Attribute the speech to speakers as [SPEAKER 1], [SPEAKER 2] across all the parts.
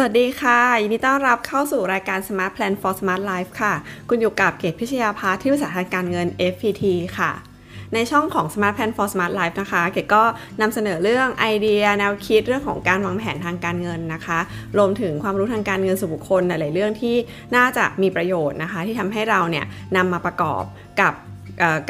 [SPEAKER 1] สวัสดีค่ะยินดีต้อนรับเข้าสู่รายการ Smart Plan for Smart Life ค่ะ คุณอยู่กับเกตพิชยาภาที่ปรึกษาทางการเงิน FPT ค่ะ ในช่องของ Smart Plan for Smart Life นะคะ เกดก็นำเสนอเรื่องไอเดีย แนวคิดเรื่องของการวางแผนทางการเงินนะคะ รวมถึงความรู้ทางการเงินส่วนบุคคลหลายๆเรื่องที่น่าจะมีประโยชน์นะคะ ที่ทำให้เราเนี่ยนำมาประกอบกับ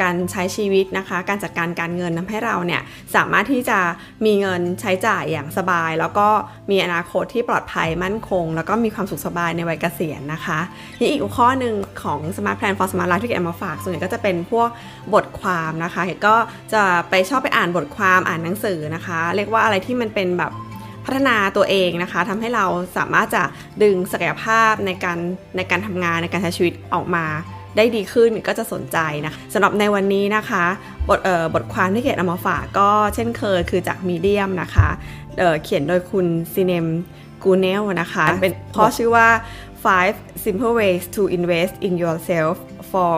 [SPEAKER 1] การใช้ชีวิตนะคะ การจัดการการเงินทำให้เราเนี่ยสามารถที่จะมีเงินใช้จ่ายอย่างสบาย แล้วก็มีอนาคตที่ปลอดภัยมั่นคง แล้วก็มีความสุขสบายในวัยเกษียณนะคะนี่อีกข้อหนึ่งของ Smart Plan for Smart Life ที่เอ็มมาฝากส่วนใหญ่ก็จะเป็นพวกบทความนะคะก็จะไปชอบไปอ่านบทความอ่านหนังสือนะคะ เรียกว่าอะไรที่มันเป็นแบบพัฒนาตัวเองนะคะทำให้เราสามารถจะดึงศักยภาพในการในการทำงานในการใช้ชีวิตออกมา ได้ดีขึ้นก็จะสนใจนะสำหรับในวันนี้นะคะ บทบทความที่เกดเอามาฝากก็เช่นเคยคือจากมีเดียมนะคะเเขียนโดยคุณซีเนมกูเนลนะคะเป็นข้อชื่อว่า five simple ways to invest in yourself for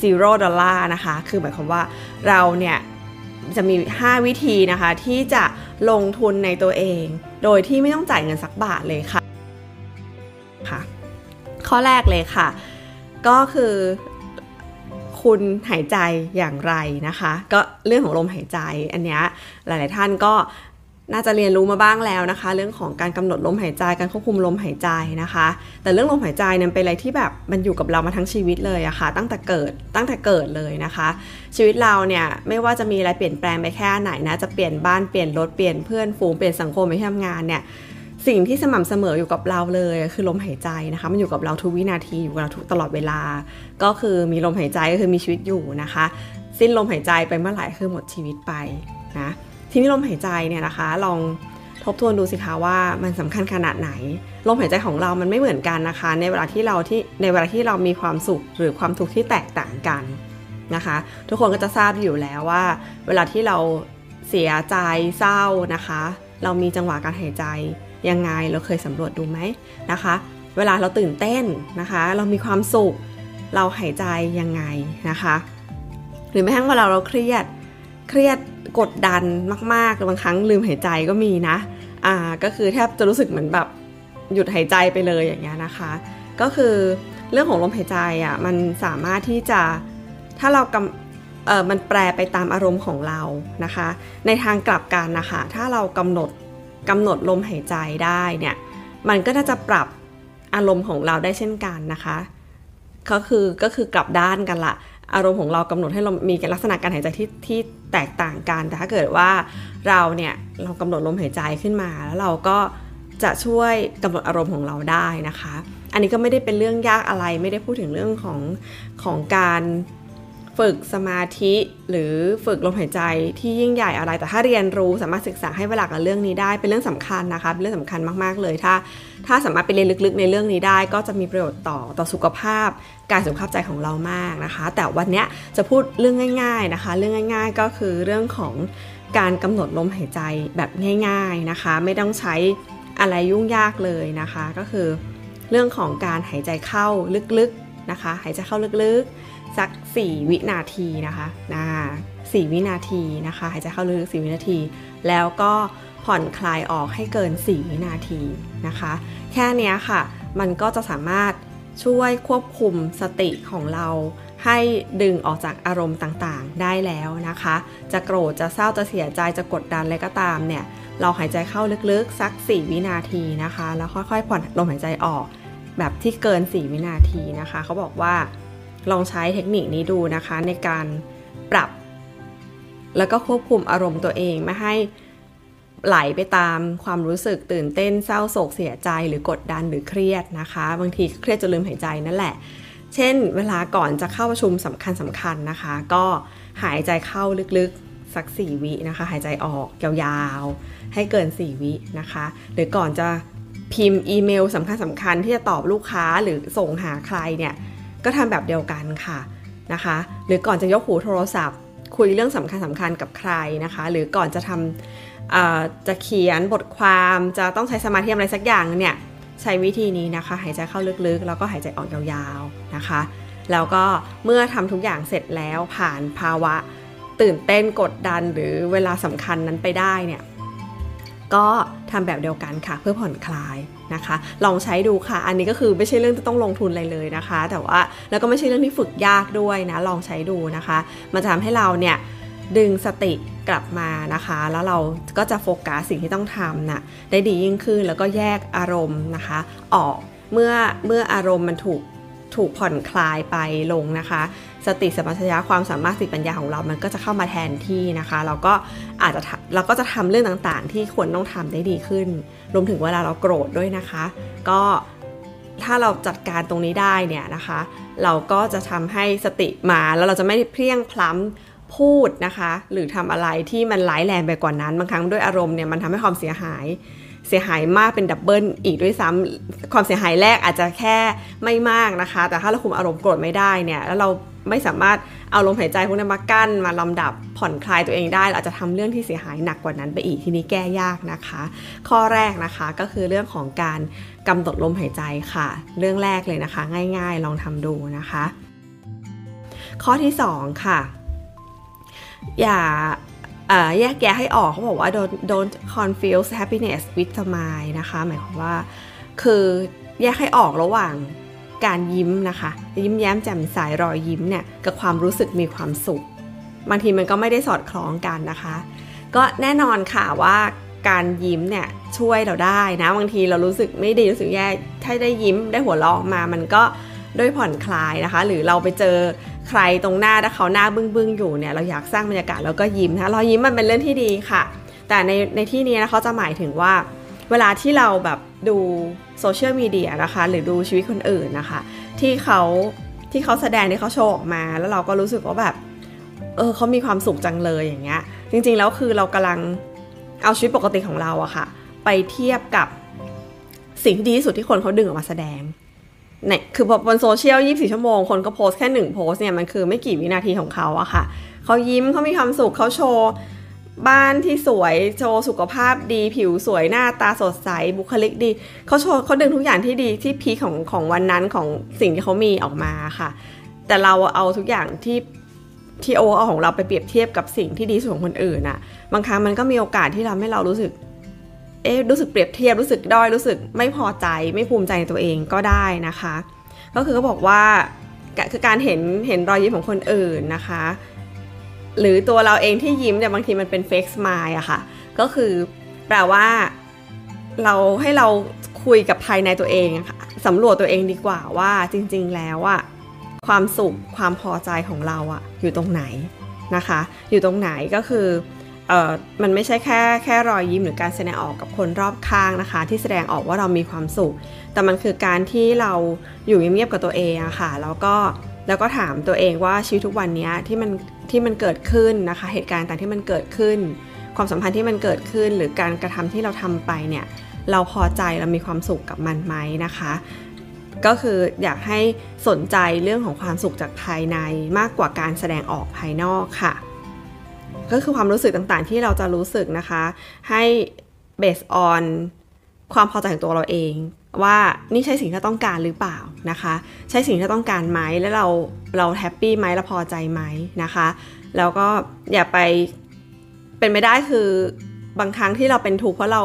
[SPEAKER 1] zero dollar นะคะ คือหมายความว่าเราเนี่ยจะมี 5 วิธีนะคะ ที่จะลงทุนในตัวเอง โดยที่ไม่ต้องจ่ายเงินสักบาทเลยค่ะค่ะ ข้อแรกเลยค่ะ ก็คือคุณหายใจอย่างไรนะคะ ก็เรื่องของลมหายใจอันนี้หลาย ๆ ท่านก็น่าจะเรียนรู้มาบ้างแล้วนะคะ เรื่องของการกำหนดลมหายใจการควบคุมลมหายใจนะคะ แต่เรื่องลมหายใจเนี่ยเป็นอะไรที่แบบมันอยู่กับเรามาทั้งชีวิตเลยอะคะ่ะ ตั้งแต่เกิดตั้งแต่เกิดเลยนะคะ ชีวิตเราเนี่ยไม่ว่าจะมีอะไรเปลี่ยนแปลงไปแค่ไหนนะจะเปลี่ยนบ้านเปลี่ยนรถเปลี่ยนเพื่อนฝูงเปลี่ยนสังคมไปที่ทำงานเนี่ย สิ่งที่สม่ำเสมออยู่กับเราเลย คือลมหายใจนะคะ มันอยู่กับเราทุกวินาทีอยู่กับเราทุกตลอดเวลา ก็คือมีลมหายใจก็คือมีชีวิตอยู่นะคะ สิ้นลมหายใจไปเมื่อไหร่คือหมดชีวิตไปนะทีนี้ลมหายใจเนี่ยนะคะ ลองทบทวนดูสิคะว่ามันสำคัญขนาดไหน ลมหายใจของเรามันไม่เหมือนกันนะคะ ในเวลาที่เราที่ในเวลาที่เรามีความสุขหรือความทุกข์ที่แตกต่างกันนะคะ ทุกคนก็จะทราบอยู่แล้วว่า เวลาที่เราเสียใจเศร้านะคะ เรามีจังหวะการหายใจ ยังไงเราเคยสำรวจดูไหมนะคะ เวลาเราตื่นเต้นนะคะ เรามีความสุข เราหายใจยังไงนะคะ หรือแม้กระทั่งเวลาเราเครียดเครียดกดดันมากๆบางครั้งลืมหายใจก็มีนะอ่าก็คือแทบจะรู้สึกเหมือนแบบหยุดหายใจไปเลยอย่างเงี้ยนะคะ ก็คือเรื่องของลมหายใจอะมันสามารถที่จะถ้าเรากำเออมันแปลไปตามอารมณ์ของเรานะคะ ในทางกลับกันนะคะถ้าเรากำหนด กำหนดลมหายใจได้เนี่ยมันก็จะปรับอารมณ์ของเราได้เช่นกันนะคะ ก็คือก็คือกลับด้านกันละอารมณ์ของเรากำหนดให้เรามีลักษณะการหายใจที่ที่แตกต่างกัน แต่ถ้าเกิดว่าเราเนี่ยเรากำหนดลมหายใจขึ้นมา แล้วเราก็จะช่วยกำหนดอารมณ์ของเราได้นะคะ อันนี้ก็ไม่ได้เป็นเรื่องยากอะไร ไม่ได้พูดถึงเรื่องของของการ ฝึกสมาธิหรือฝึกลมหายใจที่ยิ่งใหญ่อะไร แต่ถ้าเรียนรู้สามารถศึกษาให้เวลากับเรื่องนี้ได้เป็นเรื่องสำคัญนะคะเป็นเรื่องสำคัญมากๆเลยถ้า ถ้าสามารถไปเรียนลึกๆในเรื่องนี้ได้ ก็จะมีประโยชน์ต่อต่อสุขภาพการสุขภาพใจของเรามากนะคะ แต่วันนี้จะพูดเรื่องง่าย ๆนะคะ เรื่องง่าย ๆ ก็คือเรื่องของการกำหนดลมหายใจแบบง่าย ๆนะคะ ไม่ต้องใช้อะไรยุ่งยากเลยนะคะ ก็คือเรื่องของการหายใจเข้าลึกๆ นะคะ หายใจเข้าลึกๆ สัก 4 วินาทีนะคะนะ4วินาทีนะคะ หายใจเข้าลึกๆ4วินาที แล้วก็ผ่อนคลายออกให้เกิน 4 วินาทีนะคะ แค่นี้ค่ะ มันก็จะสามารถช่วยควบคุมสติของเรา ให้ดึงออกจากอารมณ์ต่างๆ ได้แล้วนะคะ จะโกรธจะเศร้าจะเสียใจจะกดดันอะไรก็ตามเนี่ย เราหายใจเข้าลึกๆ สัก 4 วินาทีนะคะ แล้วค่อยๆ ผ่อนลมหายใจออก แบบที่เกิน 4 วินาทีนะคะ เขาบอกว่าลองใช้เทคนิคนี้ดูนะคะในการปรับ แล้วก็ควบคุมอารมณ์ตัวเองไม่ให้ไหลไปตามความรู้สึกตื่นเต้นเศร้าโศกเสียใจหรือกดดันหรือเครียดนะคะ บางทีเครียดจนลืมหายใจนั่นแหละ เช่น เวลาก่อนจะเข้าประชุมสำคัญสำคัญนะคะ ก็หายใจเข้าลึกๆสัก 4 วินะคะ หายใจออกยาวๆให้เกิน 4 วินะคะ หรือก่อนจะ พิมพ์อีเมลสำคัญสำคัญที่จะตอบลูกค้าหรือส่งหาใครเนี่ยก็ทำแบบเดียวกันค่ะนะคะ หรือก่อนจะยกหูโทรศัพท์ คุยเรื่องสำคัญสำคัญกับใครนะคะ หรือก่อนจะทำจะเขียนบทความจะต้องใช้สมาธิอะไรสักอย่างเนี่ยใช้วิธีนี้นะคะ หายใจเข้าลึกๆ แล้วก็หายใจออกยาวๆนะคะ แล้วก็เมื่อทำทุกอย่างเสร็จแล้วผ่านภาวะตื่นเต้นกดดันหรือเวลาสำคัญนั้นไปได้เนี่ย ก็ทำแบบเดียวกันค่ะ เพื่อผ่อนคลายนะคะ ลองใช้ดูค่ะ อันนี้ก็คือไม่ใช่เรื่องที่ต้องลงทุนอะไรเลยนะคะ แต่ว่าแล้วก็ไม่ใช่เรื่องที่ฝึกยากด้วยนะ ลองใช้ดูนะคะ มันจะทำให้เราเนี่ยดึงสติกลับมานะคะ แล้วเราก็จะโฟกัสสิ่งที่ต้องทำนะ่ะได้ดียิ่งขึ้นแล้วก็แยกอารมณ์นะคะ ออกเมื่อเมื่ออารมณ์มันถูก ถูกผ่อนคลายไปลงนะคะ สติสัมปชัญญะความสามารถสติปัญญาของเรามันก็จะเข้ามาแทนที่นะคะ เราก็อาจจะเราก็จะทำเรื่องต่างๆ ที่ควรต้องทำได้ดีขึ้น รวมถึงเวลาเราโกรธด้วยนะคะ ก็ถ้าเราจัดการตรงนี้ได้เนี่ยนะคะ เราก็จะทำให้สติมาแล้วเราจะไม่เพลียงพล้ำพูดนะคะ หรือทำอะไรที่มันร้ายแรงไปกว่านั้นบางครั้งด้วยอารมณ์เนี่ยมันทำให้ความเสียหาย เสียหายมากเป็นดับเบิลอีกด้วยซ้ำความเสียหายแรกอาจจะแค่ไม่มากนะคะ แต่ถ้าเราคุมอารมณ์โกรธไม่ได้เนี่ยแล้วเราไม่สามารถเอาลมหายใจพวกนั้นมากั้นมาลำดับผ่อนคลายตัวเองได้เราอาจจะทำเรื่องที่เสียหายหนักกว่านั้นไปอีกทีนี้แก้ยากนะคะ ข้อแรกนะคะก็คือเรื่องของการกำหนดลมหายใจค่ะ เรื่องแรกเลยนะคะ ง่าย ๆ ลองทำดูนะคะ ข้อที่ 2 ค่ะ อย่า แยกแยะให้ออกเขาบอกว่า don't don't confuse happiness with smile นะคะ หมายความว่า คือแยกให้ออกระหว่างการยิ้มนะคะ ยิ้มแย้มแจ่มใสรอยยิ้มเนี่ย กับความรู้สึกมีความสุข บางทีมันก็ไม่ได้สอดคล้องกันนะคะ ก็แน่นอนค่ะว่าการยิ้มเนี่ยช่วยเราได้นะ บางทีเรารู้สึกไม่ดีรู้สึกแย่ถ้าได้ยิ้มได้หัวเราะมามันก็ ด้วยผ่อนคลายนะคะ หรือเราไปเจอใครตรงหน้าถ้าเขาหน้าบึ้งบึ้งอยู่เนี่ยเราอยากสร้างบรรยากาศแล้วก็ยิ้มนะรอยยิ้มมันเป็นเรื่องที่ดีค่ะ แต่ในในที่นี้นะเขาจะหมายถึงว่าเวลาที่เราแบบดูโซเชียลมีเดียนะคะหรือดูชีวิตคนอื่นนะคะ ที่เขาที่เขาแสดงที่เขาโชว์ออกมา แล้วเราก็รู้สึกว่าแบบเออเขามีความสุขจังเลยอย่างเงี้ย จริงๆแล้วคือเรากำลังเอาชีวิตปกติของเราอะค่ะ ไปเทียบกับสิ่งที่ดีที่สุดที่คนเขาดึงออกมาแสดง เนี่ยคือบนโซเชียล 24 ชั่วโมง คนก็โพสแค่หนึ่งโพสเนี่ย มันคือไม่กี่วินาทีของเขาอะค่ะ เขายิ้มเขามีความสุขเขาโชว์บ้านที่สวยโชว์สุขภาพดี ผิวสวยหน้าตาสดใส บุคลิกดีเขาโชว์เขาดึงทุกอย่างที่ดีที่พีของของวันนั้นของสิ่งที่เขามีออกมาค่ะ แต่เราเอาทุกอย่างที่ที่โอเอาของเราไปเปรียบเทียบกับสิ่งที่ดีสุดของคนอื่นอะบางครั้งมันก็มีโอกาสที่ทำให้เรารู้สึก เอ๊รู้สึกเปรียบเทียบรู้สึกด้อยรู้สึกไม่พอใจไม่ภูมิใจในตัวเองก็ได้นะคะ ก็คือเขาบอกว่าคือการเห็นเห็นรอยยิ้มของคนอื่นนะคะ หรือตัวเราเองที่ยิ้มเนี่ยบางทีมันเป็นเฟกซ์มายอะค่ะ ก็คือแปลว่าเราให้เราคุยกับภายในตัวเองค่ะสำรวจตัวเองดีกว่าว่าจริงๆแล้วอะความสุขความพอใจของเราอะอยู่ตรงไหนนะคะ อยู่ตรงไหนก็คือ มันไม่ใช่แค่แค่รอยยิ้มหรือการแสดงออกกับคนรอบข้างนะคะ ที่แสดงออกว่าเรามีความสุข แต่มันคือการที่เราอยู่เงียบๆกับตัวเองอะค่ะแล้วก็แล้วก็ถามตัวเองว่าชีวิตทุกวันนี้ที่มันที่มันเกิดขึ้นนะคะ เหตุการณ์ต่างที่มันเกิดขึ้น ความสัมพันธ์ที่มันเกิดขึ้น หรือการกระทำที่เราทำไปเนี่ยเราพอใจเรามีความสุขกับมันไหมนะคะ ก็คืออยากให้สนใจเรื่องของความสุขจากภายในมากกว่าการแสดงออกภายนอกค่ะ ก็คือความรู้สึกต่างๆ ที่เราจะรู้สึกนะคะ ให้เบสออนความพอใจของตัวเราเอง ว่านี่ใช่สิ่งที่ต้องการหรือเปล่านะคะ ใช่สิ่งที่ต้องการไหมแล้วเราเราแฮปปี้ไหมเราพอใจไหมนะคะ แล้วก็อย่าไปเป็นไม่ได้คือบางครั้งที่เราเป็นทุกข์เพราะเรา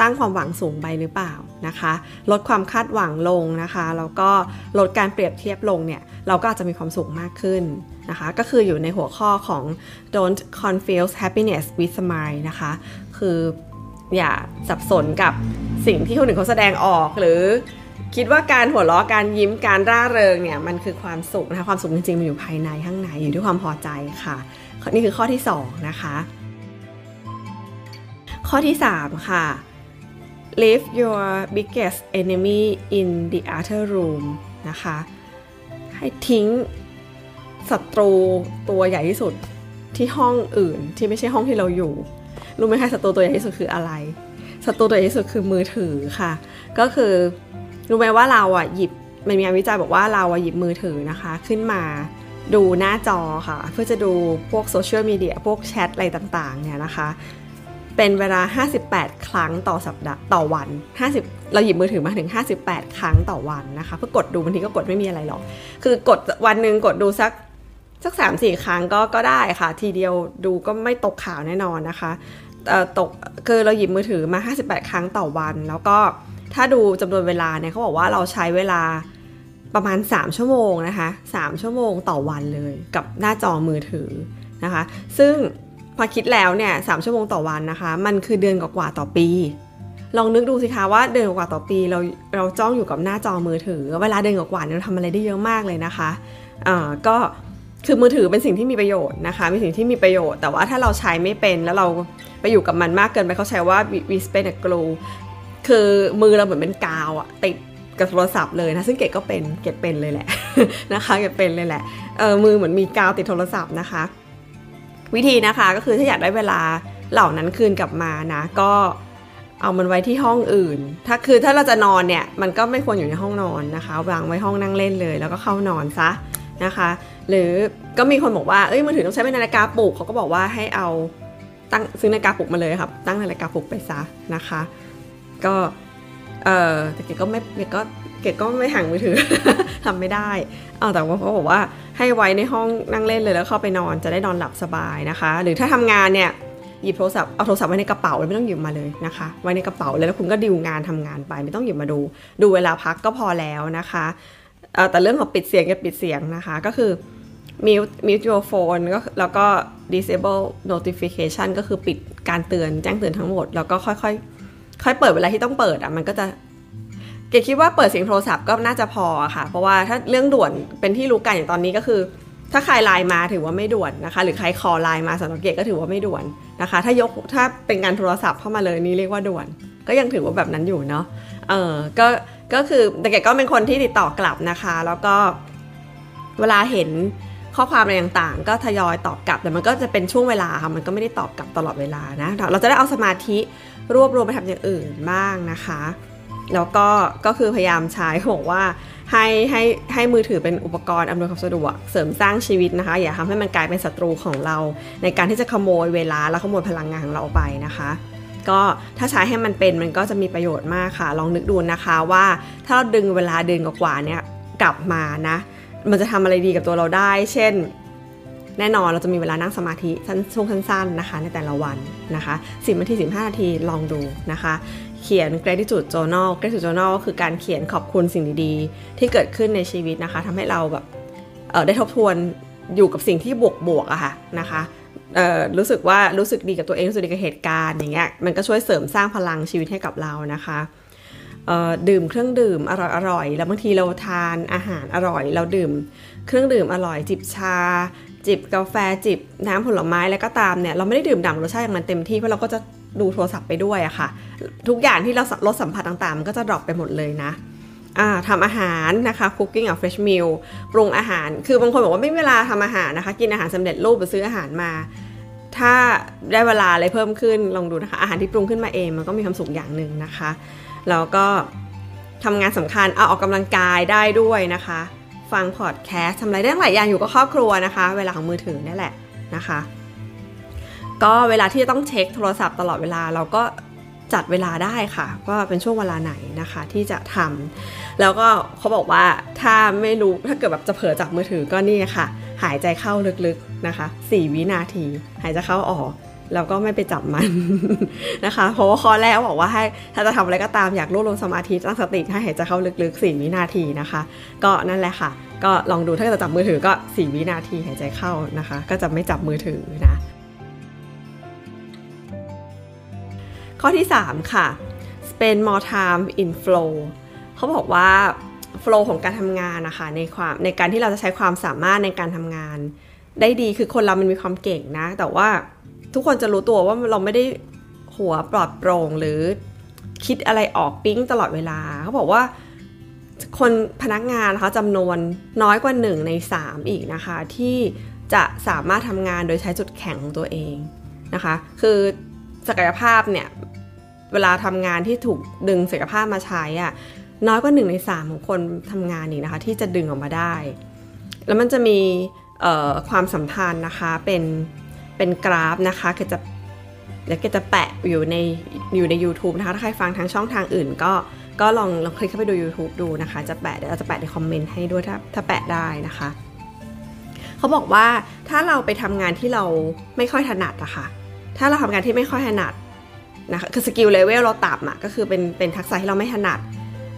[SPEAKER 1] ตั้งความหวังสูงไปหรือเปล่า นะคะ ลดความคาดหวังลงนะคะแล้วก็ลดการเปรียบเทียบลงเนี่ยเราก็อาจจะมีความสุขมากขึ้นนะคะ ก็คืออยู่ในหัวข้อของ don't confuse happiness with smile นะคะ คืออย่าสับสนกับสิ่งที่คนอื่นเขาแสดงออกหรือคิดว่าการหัวเราะการยิ้มการร่าเริงเนี่ยมันคือความสุขนะคะความสุขจริงๆมันอยู่ภายในข้างในอยู่ที่ความพอใจค่ะ นี่คือข้อที่ 2 นะคะ ข้อที่ 3 ค่ะ leave your biggest enemy in the other room นะคะ ให้ทิ้งศัตรูตัวใหญ่ที่สุดที่ห้องอื่นที่ไม่ใช่ห้องที่เราอยู่ รู้ไหมคะศัตรูตัวใหญ่ที่สุดคืออะไรศัตรูตัวใหญ่ที่สุดคือมือถือค่ะ ก็คือรู้ไหมว่าเราอะหยิบมันมีงานวิจัยบอกว่าเราอะหยิบมือถือนะคะ ขึ้นมาดูหน้าจอค่ะ เพื่อจะดูพวกโซเชียลมีเดียพวกแชทอะไรต่างๆเนี่ยนะคะ เป็นเวลา 58 ครั้งต่อสัปดาห์ต่อวัน 50 เราหยิบมือถือมาถึง 58 ครั้งต่อวันนะคะ เพื่อกดดูบางทีก็กดไม่มีอะไรหรอก คือกดวันหนึ่งกดดูสักสักสามสี่ครั้งก็ก็ได้ค่ะ ทีเดียวดูก็ไม่ตกข่าวแน่นอนนะคะตกคือเราหยิบมือถือมา 58 ครั้งต่อวัน แล้วก็ถ้าดูจำนวนเวลาเนี่ยเขาบอกว่าเราใช้เวลาประมาณ 3 ชั่วโมงนะคะ 3 ชั่วโมงต่อวันเลยกับหน้าจอมือถือนะคะ ซึ่ง พอคิดแล้วเนี่ยสชั่วโมงต่อวันนะคะ มันคือเดือนกว่าต่อปี ลองนึกดูสิคะว่าเดือนกว่าต่อปีเราเราจ้องอยู่กับหน้าจอมือถือ เวลาเดือนกว่าเราทำอะไรได้เยอะมากเลยนะคะอ่าก็คือมือถือเป็นสิ่งที่มีประโยชน์นะคะเป็นสิ่งที่มีประโยชน์ แต่ว่าถ้าเราใช้ไม่เป็นแล้วเราไปอยู่กับมันมากเกินไปเขาใช้ว่า we spend a glue คือมือเราเหมือนเป็นกาวอะติดกับโทรศัพท์เลยนะซึ่งเกดก็เป็นเกดเป็นเลยแหละนะคะเกดเป็นเลยแหละเออมือเหมือนมีกาวติดโทรศัพท์นะคะ วิธีนะคะก็คือถ้าอยากได้เวลาเหล่านั้นคืนกลับมานะ ก็เอามันไว้ที่ห้องอื่น ถ้าคือถ้าเราจะนอนเนี่ย มันก็ไม่ควรอยู่ในห้องนอนนะคะ วางไว้ห้องนั่งเล่นเลย แล้วก็เข้านอนซะนะคะ หรือก็มีคนบอกว่าเอ้ยมือถือต้องใช้เป็นนาฬิกาปลุกเขาก็บอกว่าให้เอาตั้งซื้อนาฬิกาปลุกมาเลยครับ ตั้งนาฬิกาปลุกไปซะนะคะ ก็เออแต่เกดก็ไม่เกดก็เกดก็ไม่ห่างมือถือทำไม่ได้เอาแต่ว่าเขาบอกว่า ให้ไว้ในห้องนั่งเล่นเลยแล้วเข้าไปนอนจะได้นอนหลับสบายนะคะ หรือถ้าทำงานเนี่ยหยิบโทรศัพท์เอาโทรศัพท์ไว้ในกระเป๋าไม่ต้องหยิบมาเลยนะคะ ไว้ในกระเป๋าเลยแล้วคุณก็ดิวงานทำงานไป ไม่ต้องหยิบมาดู ดูเวลาพักก็พอแล้วนะคะแต่เรื่องของปิดเสียงกับปิดเสียงนะคะก็คือ mute mute your phone ก็แล้วก็ disable notification ก็คือปิดการเตือนแจ้งเตือนทั้งหมด แล้วก็ค่อยๆค่อยเปิดเวลาที่ต้องเปิดอะมันก็จะ เกดคิดว่าเปิดเสียงโทรศัพท์ก็น่าจะพอค่ะ เพราะว่าถ้าเรื่องด่วนเป็นที่รู้กันอย่างตอนนี้ก็คือ ถ้าใครไลน์มาถือว่าไม่ด่วนนะคะ หรือใครคอไลน์มาสำหรับเกดก็ถือว่าไม่ด่วนนะคะ ถ้ายกถ้าเป็นการโทรศัพท์เข้ามาเลยนี่เรียกว่าด่วน ก็ยังถือว่าแบบนั้นอยู่เนาะเออก็ก็คือแต่เกดก็เป็นคนที่ติดต่อกลับนะคะ แล้วก็เวลาเห็นข้อความอะไรต่างๆ ก็ทยอยตอบกลับแต่มันก็จะเป็นช่วงเวลาค่ะมันก็ไม่ได้ตอบกลับตลอดเวลานะเราจะได้เอาสมาธิรวบรวมไปทำอย่างอื่นบ้างนะคะ แล้วก็ก็คือพยายามใช้บอกว่าให้ให้ให้มือถือเป็นอุปกรณ์อำนวยความสะดวกเสริมสร้างชีวิตนะคะ อย่าทำให้มันกลายเป็นศัตรูของเรา ในการที่จะขโมยเวลาและขโมยพลังงานของเราไปนะคะ ก็ถ้าใช้ให้มันเป็นมันก็จะมีประโยชน์มากค่ะ ลองนึกดูนะคะว่าถ้าเราดึงเวลาเดินกว่าเนี่ยกลับมานะ มันจะทำอะไรดีกับตัวเราได้ เช่น แน่นอนเราจะมีเวลานั่งสมาธิสั้นช่วงสั้นๆนะคะ ในแต่ละวันนะคะ 10นาที15 นาทีลองดูนะคะ เขียน gratitude journal gratitude journal ก็คือการเขียนขอบคุณสิ่งดีๆ ที่เกิดขึ้นในชีวิตนะคะทำให้เราแบบได้ทบทวนอยู่กับสิ่งที่บวกๆอะค่ะนะคะรู้สึกว่ารู้สึกดีกับตัวเองรู้สึกดีกับเหตุการณ์อย่างเงี้ยมันก็ช่วยเสริมสร้างพลังชีวิตให้กับเรานะคะดื่มเครื่องดื่มอร่อยๆแล้วบางทีเราทานอาหารอร่อย เราดื่ม เครื่องดื่มอร่อยจิบชา จิบกาแฟจิบน้ำผลไม้แล้วก็ตามเนี่ยเราไม่ได้ดื่มด่ำรสชาติอย่างนั้นเต็มที่เพราะเราก็จะ ดูโทรศัพท์ไปด้วยอะค่ะ ทุกอย่างที่เราลดสัมผัสต่างๆ มันก็จะดรอปไปหมดเลยนะทำอาหารนะคะ cooking a fresh meal ปรุงอาหาร คือบางคนบอกว่าไม่มีเวลาทำอาหารนะคะ กินอาหารสำเร็จรูปหรือซื้ออาหารมา ถ้าได้เวลาอะไรเพิ่มขึ้น ลองดูนะคะ อาหารที่ปรุงขึ้นมาเองมันก็มีความสุขอย่างหนึ่งนะคะ แล้วก็ทำงานสำคัญเอาออกกำลังกายได้ด้วยนะคะ ฟังพอดแคสต์ทำอะไรได้หลายอย่างอยู่กับครอบครัวนะคะ เวลาของมือถือนี่แหละนะคะ ก็เวลาที่จะต้องเช็คโทรศัพท์ตลอดเวลาเราก็จัดเวลาได้ค่ะ ว่าเป็นช่วงเวลาไหนนะคะที่จะทำแล้วก็เขาบอกว่าถ้าไม่รู้ถ้าเกิดแบบจะเผลอจับมือถือก็นี่ค่ะ หายใจเข้าลึกๆนะคะ 4 วินาที หายใจเข้าออกแล้วก็ไม่ไปจับมันนะคะ เพราะว่าข้อแรกบอกว่าให้ถ้าจะทำอะไรก็ตามอยากรวบรวมสมาธิตั้งสติให้หายใจเข้าลึกๆ 4 วินาทีนะคะ ก็นั่นแหละค่ะ ก็ลองดูถ้าจะจับมือถือก็ 4 วินาทีหายใจเข้านะคะ ก็จะไม่จับมือถือนะ ข้อที่ 3 ค่ะ spend more time in flow เขาบอกว่า flow ของการทำงานนะคะในความในการที่เราจะใช้ความสามารถในการทำงาน ได้ดีคือคนเรามันมีความเก่งนะ แต่ว่าทุกคนจะรู้ตัวว่าเราไม่ได้หัวปลอดโปร่งหรือคิดอะไรออกปิ้งตลอดเวลา เขาบอกว่าคนพนักงานนะคะจำนวนน้อยกว่า 1 ใน 3 อีกนะคะ ที่จะสามารถทำงานโดยใช้จุดแข็งของตัวเองนะคะ คือ ศักยภาพเนี่ย เวลาทำงานที่ถูกดึงศักยภาพมาใช้อะน้อยกว่าหนึ่งในสามของคนทำงานนี่นะคะ ที่จะดึงออกมาได้ แล้วมันจะมีความสัมพันธ์นะคะเป็นเป็นกราฟนะคะก็จะเดี๋ยวก็จะแปะอยู่ในอยู่ใน YouTube นะคะ ถ้าใครฟังทางช่องทางอื่น ก็ก็ลองลองคลิกเข้าไปดู YouTube ดูนะคะ จะแปะเดี๋ยวเราจะแปะในคอมเมนต์ให้ด้วยถ้าถ้าแปะได้นะคะ เขาบอกว่าถ้าเราไปทำงานที่เราไม่ค่อยถนัดอะค่ะ ถ้าเราทำงานที่ไม่ค่อยถนัดนะคะคือ skill level เราต่ำอะก็คือเป็นเป็นทักษะที่เราไม่ถนัด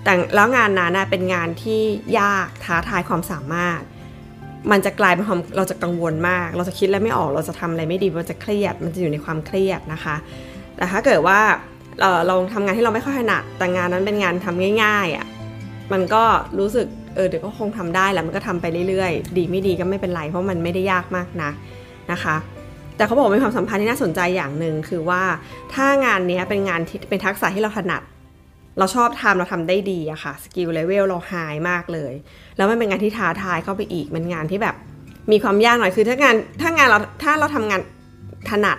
[SPEAKER 1] แต่แล้วงานนั้นเป็นงานที่ยากท้าทายความสามารถ มันจะกลายเป็นความเราจะกังวลมาก เราจะคิดแล้วไม่ออกเราจะทำอะไรไม่ดีมันจะเครียดมันจะอยู่ในความเครียดนะคะ แต่ถ้าเกิดว่าเราเราทำงานที่เราไม่ค่อยถนัดแต่งานนั้นเป็นงานทำง่ายๆอะมันก็รู้สึกเออเดี๋ยวก็คงทำได้แหละมันก็ทำไปเรื่อยๆ ดีไม่ดีก็ไม่เป็นไรเพราะมันไม่ได้ยากมากนะนะคะ แต่เขาบอกมีความสัมพันธ์ที่น่าสนใจอย่างหนึ่งคือว่าถ้างานนี้เป็นงานที่เป็นทักษะที่เราถนัด เราชอบทำเราทำได้ดีอะค่ะ skill level เรา high มากเลย แล้วมันเป็นงานที่ท้าทายเข้าไปอีกมันงานที่แบบมีความยากหน่อยคือถ้างานถ้างานเราถ้าเราทำงานถนัด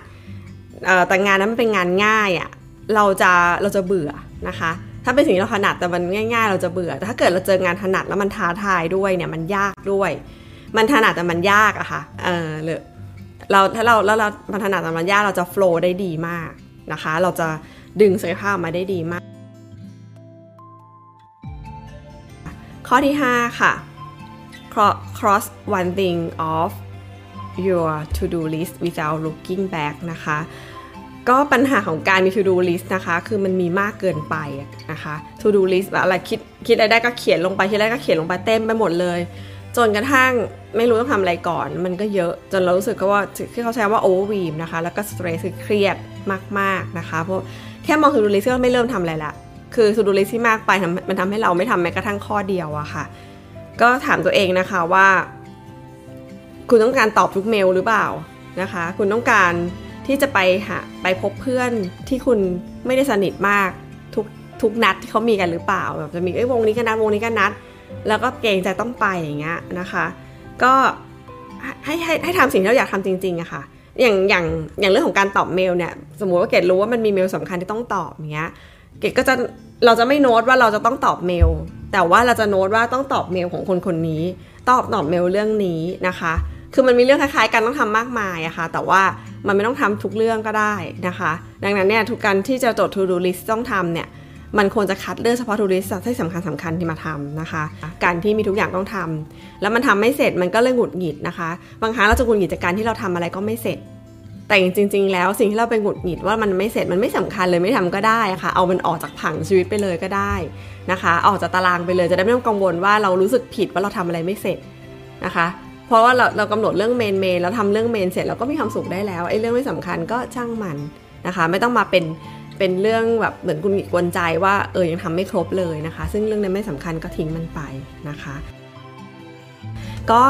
[SPEAKER 1] แต่งานนั้นเป็นงานง่ายอะเราจะเราจะเบื่อนะคะ ถ้าเป็นสิ่งที่เราถนัดแต่มันง่าย ๆ เราจะเบื่อ แต่ถ้าเกิดเราเจองานถนัดแล้วมันท้าทายด้วยเนี่ยมันยากด้วย มันถนัดแต่มันยากอะค่ะเออหรือ เราถ้าเราแล้วเรามันถนัดแต่มันยาเราจะโฟล์ได้ดีมากนะคะ เราจะดึงศักยภาพมาได้ดีมาก ข้อที่ 5 ค่ะ cross one thing off your to do list without looking back นะคะ ก็ปัญหาของการมี to do list นะคะ คือมันมีมากเกินไปนะคะ to do list อะไรคิดคิดอะไรได้ก็เขียนลงไปคิดอะไรก็เขียนลงไปเต็มไปหมดเลย จนกระทั่งไม่รู้ต้องทำอะไรก่อน มันก็เยอะจนเรารู้สึกก็ว่าที่เขาใช้ว่า overwhelm นะคะ แล้วก็ stress คือเครียดมาก ๆ นะคะ เพราะแค่มอง to do list ก็ไม่เริ่มทำอะไรละคือ to do list ที่มากไปมันทำให้เราไม่ทำแม้กระทั่งข้อเดียวอะค่ะ ก็ถามตัวเองนะคะว่า คุณต้องการตอบทุกเมลหรือเปล่านะคะ คุณต้องการที่จะไปหาไปพบเพื่อนที่คุณไม่ได้สนิทมากทุกทุกนัดที่เขามีกันหรือเปล่าแบบจะมีไอ้วงนี้ก็นัดวงนี้ก็นัด แล้วก็เกรงใจต้องไปอย่างเงี้ยนะคะ ก็ให้ให้ให้ทำสิ่งที่เราอยากทำจริงๆอะคะ่ะ อย่างอย่างอย่างเรื่องของการตอบเมลเนี่ย สมมุติว่าเกดรู้ว่ามันมีเมลสำคัญที่ต้องตอบอย่างเงี้ย เกดก็จะเราจะไม่โน้ตว่าเราจะต้องตอบเมล แต่ว่าเราจะโน้ตว่าต้องตอบเมลของคนคนนี้ ตอบตอบเมลเรื่องนี้นะคะ คือมันมีเรื่องคล้ายๆกันต้องทำมากมายอะคะ่ะ แต่ว่ามันไม่ต้องทำทุกเรื่องก็ได้นะคะ ดังนั้นเนี่ยทุกการที่จะจด to do list ต้องทำเนี่ย มันควรจะคัดเลือกเฉพาะ to do list ที่สำคัญสำคัญที่มาทำนะคะ การที่มีทุกอย่างต้องทำแล้วมันทำไม่เสร็จมันก็เลยหงุดหงิดนะคะ บางครั้งเราจะหงุดหงิดจากการที่เราทำอะไรก็ไม่เสร็จแต่จริงๆ แล้วสิ่งที่เราไปหงุดหงิดว่ามันไม่เสร็จมันไม่สำคัญเลยไม่ทำก็ได้ค่ะ เอามันออกจากผังชีวิตไปเลยก็ได้นะคะ ออกจากตารางไปเลยจะได้ไม่ต้องกังวลว่าเรารู้สึกผิดว่าเราทำอะไรไม่เสร็จนะคะ เพราะว่าเราเรากำหนดเรื่องเมนเมนแล้วทำเรื่องเมนเสร็จเราก็มีความสุขได้แล้วไอ้เรื่องไม่สำคัญก็ช่างมันนะคะ ไม่ต้องมาเป็น เป็นเรื่องแบบเหมือนคุณกวนใจว่าเออยังทำไม่ครบเลยนะคะ ซึ่งเรื่องนั้นไม่สำคัญก็ทิ้งมันไปนะคะ ก็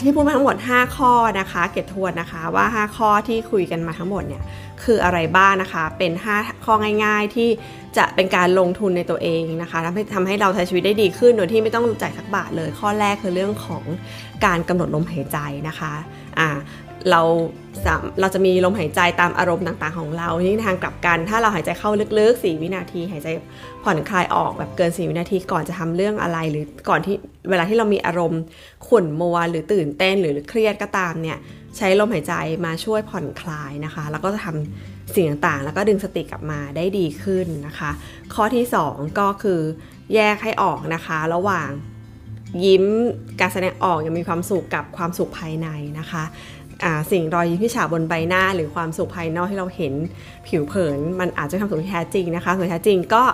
[SPEAKER 1] ที่พูดมาทั้งหมด 5 ข้อนะคะ เก็บทวนนะคะว่า 5 ข้อที่คุยกันมาทั้งหมดเนี่ยคืออะไรบ้างนะคะ เป็น 5 ข้อง่าย ๆ ที่จะเป็นการลงทุนในตัวเองนะคะทำให้ทำให้เราใช้ชีวิตได้ดีขึ้นโดยที่ไม่ต้องจ่ายสักบาทเลย ข้อแรกคือเรื่องของการกำหนดลมหายใจนะคะอ่า เราเราจะมีลมหายใจตามอารมณ์ต่างๆของเราที่ทางกลับกัน ถ้าเราหายใจเข้าลึกๆ 4 วินาที หายใจผ่อนคลายออกแบบเกิน 4 วินาทีก่อนจะทำเรื่องอะไร หรือก่อนที่เวลาที่เรามีอารมณ์ขุ่นมัวหรือตื่นเต้นหรือเครียดก็ตามเนี่ยใช้ลมหายใจมาช่วยผ่อนคลายนะคะ แล้วก็จะทำสิ่งต่างๆ แล้วก็ดึงสติกลับมาได้ดีขึ้นนะคะ ข้อที่ 2 ก็คือแยกให้ออกนะคะ ระหว่างยิ้มการแสดงออกยังมีความสุขกับความสุขภายในนะคะ สิ่งรอยยิ้มที่ฉาบนใบหน้า หรือความสุขภายนอกที่เราเห็นผิวเผิน มันอาจจะความสุขที่แท้จริงนะคะสุขแท้จริงก็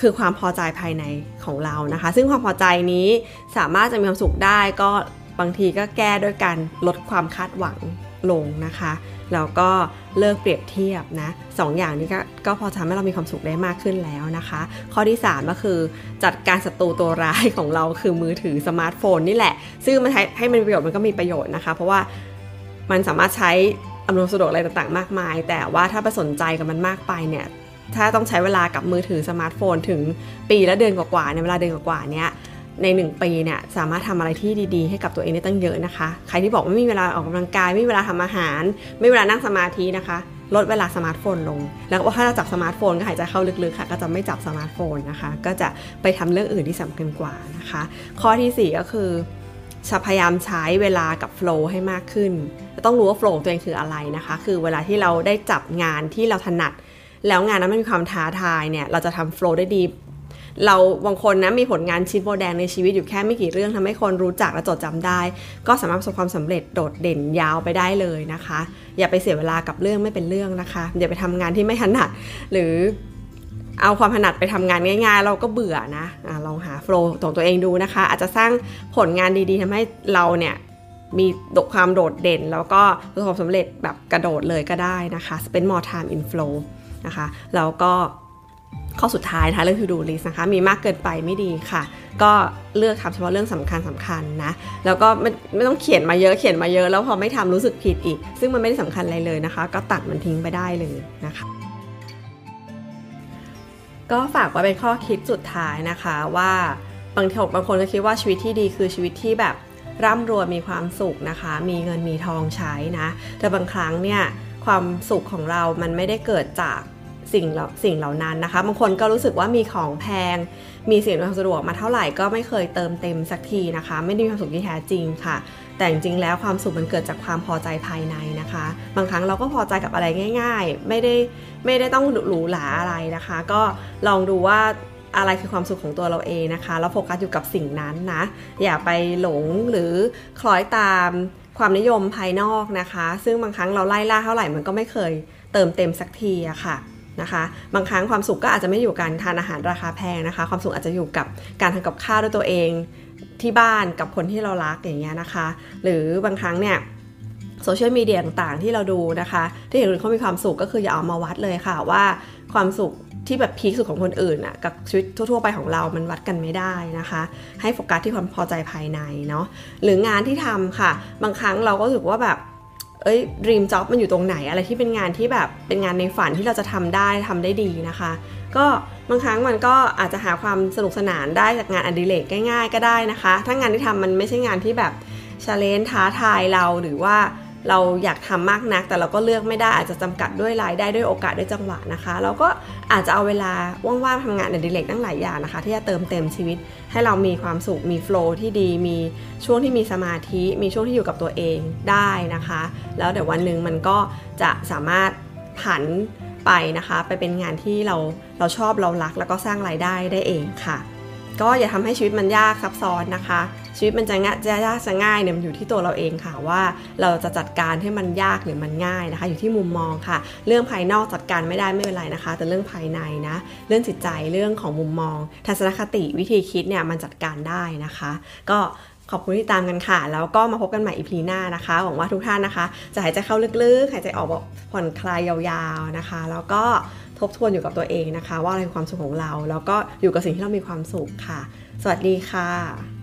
[SPEAKER 1] คือความพอใจภายในของเรานะคะ ซึ่งความพอใจนี้สามารถจะมีความสุขได้ก็บางทีก็แก้ด้วยการลดความคาดหวังลงนะคะแล้วก็เลิกเปรียบเทียบนะสองอย่างนี้ก็ก็พอทำให้เรามีความสุขได้มากขึ้นแล้วนะคะ ข้อที่ 3 ก็คือจัดการศัตรูตัวร้ายของเราคือมือถือสมาร์ทโฟนนี่แหละ ซึ่งมันให้ให้มันประโยชน์มันก็มีประโยชน์นะคะ เพราะว่า มันสามารถใช้อำนวยสะดวกอะไรต่างๆ มากมาย แต่ว่าถ้าไปสนใจกับมันมากไปเนี่ย ถ้าต้องใช้เวลากับมือถือสมาร์ทโฟนถึงปีและเดือนกว่าๆในเวลาเดือนกว่าๆเนี้ยใน 1 ปีเนี่ยสามารถทำอะไรที่ดีๆ ให้กับตัวเองได้ตั้งเยอะนะคะ ใครที่บอกไม่มีเวลาออกกำลังกาย ไม่มีเวลาทำอาหาร ไม่มีเวลานั่งสมาธินะคะ ลดเวลาสมาร์ทโฟนลง แล้วถ้าเราจับสมาร์ทโฟนก็หายใจเข้าลึกๆค่ะ ก็จะไม่จับสมาร์ทโฟนนะคะ ก็จะไปทำเรื่องอื่นที่สำคัญกว่านะคะ ข้อที่ 4 ก็คือ พยายามใช้เวลากับโฟล์ให้มากขึ้นต้องรู้ว่าโฟล์ตัวเองคืออะไรนะคะ คือเวลาที่เราได้จับงานที่เราถนัด แล้วงานนั้นมันมีความท้าทายเนี่ย เราจะทำโฟล์ได้ดี เราบางคนนะมีผลงานชิ้นโบแดงในชีวิตอยู่แค่ไม่กี่เรื่องทำให้คนรู้จักและจดจำได้ ก็สามารถประสบความสำเร็จโดดเด่นยาวไปได้เลยนะคะ อย่าไปเสียเวลากับเรื่องไม่เป็นเรื่องนะคะอย่าไปทำงานที่ไม่ถนัดหรือ เอาความถนัดไปทำงานง่าย ๆ เราก็เบื่อนะอะลองหาโฟล์ของตัวเองดูนะคะ อาจจะสร้างผลงานดีๆทำให้เราเนี่ยมีความโดดเด่น แล้วก็ประสบความสำเร็จแบบกระโดดเลยก็ได้นะคะ spend more time in flow นะคะแล้วก็ข้อสุดท้ายนะคะเรื่อง to do list นะคะมีมากเกินไปไม่ดีค่ะ ก็เลือกทำเฉพาะเรื่องสำคัญสำคัญนะแล้วก็ไม่ไม่ต้องเขียนมาเยอะเขียนมาเยอะแล้วพอไม่ทำรู้สึกผิดอีก ซึ่งมันไม่ได้สำคัญอะไรเลยนะคะ ก็ตัดมันทิ้งไปได้เลยนะคะ ก็ฝากไว้เป็นข้อคิดสุดท้ายนะคะว่าบางทีบางคนจะคิดว่าชีวิตที่ดีคือชีวิตที่แบบร่ำรวยมีความสุขนะคะ มีเงินมีทองใช้นะ แต่บางครั้งเนี่ยความสุขของเรามันไม่ได้เกิดจากสิ่งเหล่าสิ่งเหล่านั้นนะคะ บางคนก็รู้สึกว่ามีของแพง มีเสิ่งความสะดวกมาเท่าไหร่ก็ไม่เคยเติมเต็มสักทีนะคะ ไม่ได้มีความสุขที่แท้จริงค่ะ แต่จริงๆแล้วความสุขมันเกิดจากความพอใจภายในนะคะ บางครั้งเราก็พอใจกับอะไรง่าย ๆ ไม่ได้ไม่ได้ต้องหรูหราอะไรนะคะ ก็ลองดูว่าอะไรคือความสุขของตัวเราเองนะคะแล้วโฟกัสอยู่กับสิ่งนั้นนะ อย่าไปหลงหรือคล้อยตามความนิยมภายนอกนะคะ ซึ่งบางครั้งเราไล่ล่าเท่าไหร่มันก็ไม่เคยเติมเต็มสักทีอะค่ะ นะคะ บางครั้งความสุขก็อาจจะไม่อยู่การทานอาหารราคาแพงนะคะ ความสุขอาจจะอยู่กับการทำกับข้าวด้วยตัวเองที่บ้านกับคนที่เรารักอย่างเงี้ยนะคะ หรือบางครั้งเนี่ยโซเชียลมีเดียต่างๆที่เราดูนะคะ ที่เห็นคนเขามีความสุขก็คืออย่าเอามาวัดเลยค่ะว่าความสุขที่แบบพีคสุดของคนอื่นอะกับชีวิตทั่ว ๆ ไปของเรา มันวัดกันไม่ได้นะคะ ให้โฟกัสที่ความพอใจภายในเนาะหรืองานที่ทำค่ะ บางครั้งเราก็รู้สึกว่าแบบ เอ้ยดีมจ็อบมันอยู่ตรงไหน อะไรที่เป็นงานที่แบบเป็นงานในฝันที่เราจะทำได้ทำได้ดีนะคะ ก็บางครั้งมันก็อาจจะหาความสนุกสนานได้จากงานอดิเรกง่าย ๆ ก็ได้นะคะ ถ้างานที่ทำมันไม่ใช่งานที่แบบชาเลนท้าทายเราหรือว่า เราอยากทำมากนัก แต่เราก็เลือกไม่ได้อาจจะจำกัดด้วยรายได้ด้วยโอกาสด้วยจังหวะนะคะ เราก็อาจจะเอาเวลาว่างๆทำงานอดิเรกตั้งหลายอย่างนะคะ ที่จะเติมเต็มชีวิต ให้เรามีความสุขมีโฟล์ที่ดีมีช่วงที่มีสมาธิ มีช่วงที่อยู่กับตัวเองได้นะคะ แล้วเดี๋ยววันหนึ่งมันก็จะสามารถผันไปนะคะ ไปเป็นงานที่เราเราชอบเรารัก แล้วก็สร้างรายได้ได้เองค่ะ ก็อย่าทำให้ชีวิตมันยากซับซ้อนนะคะ ชีวิตมันจะง่ายจะยากจะง่ายเนี่ยมันอยู่ที่ตัวเราเองค่ะว่า เราจะจัดการให้มันยากหรือมันง่ายนะคะ อยู่ที่มุมมองค่ะ เรื่องภายนอกจัดการไม่ได้ไม่เป็นไรนะคะ แต่เรื่องภายในนะเรื่องจิตใจเรื่องของมุมมอง ทัศนคติวิธีคิดเนี่ยมันจัดการได้นะคะ ก็ขอบคุณที่ตามกันค่ะ แล้วก็มาพบกันใหม่อีพีหน้านะคะหวังว่าทุกท่านนะคะ จะหายใจเข้าลึกๆ หายใจออกแบบผ่อนคลายยาวๆนะคะ แล้วก็ ทบทวนอยู่กับตัวเองนะคะ ว่าอะไรความสุขของเรา แล้วก็อยู่กับสิ่งที่เรามีความสุขค่ะ สวัสดีค่ะ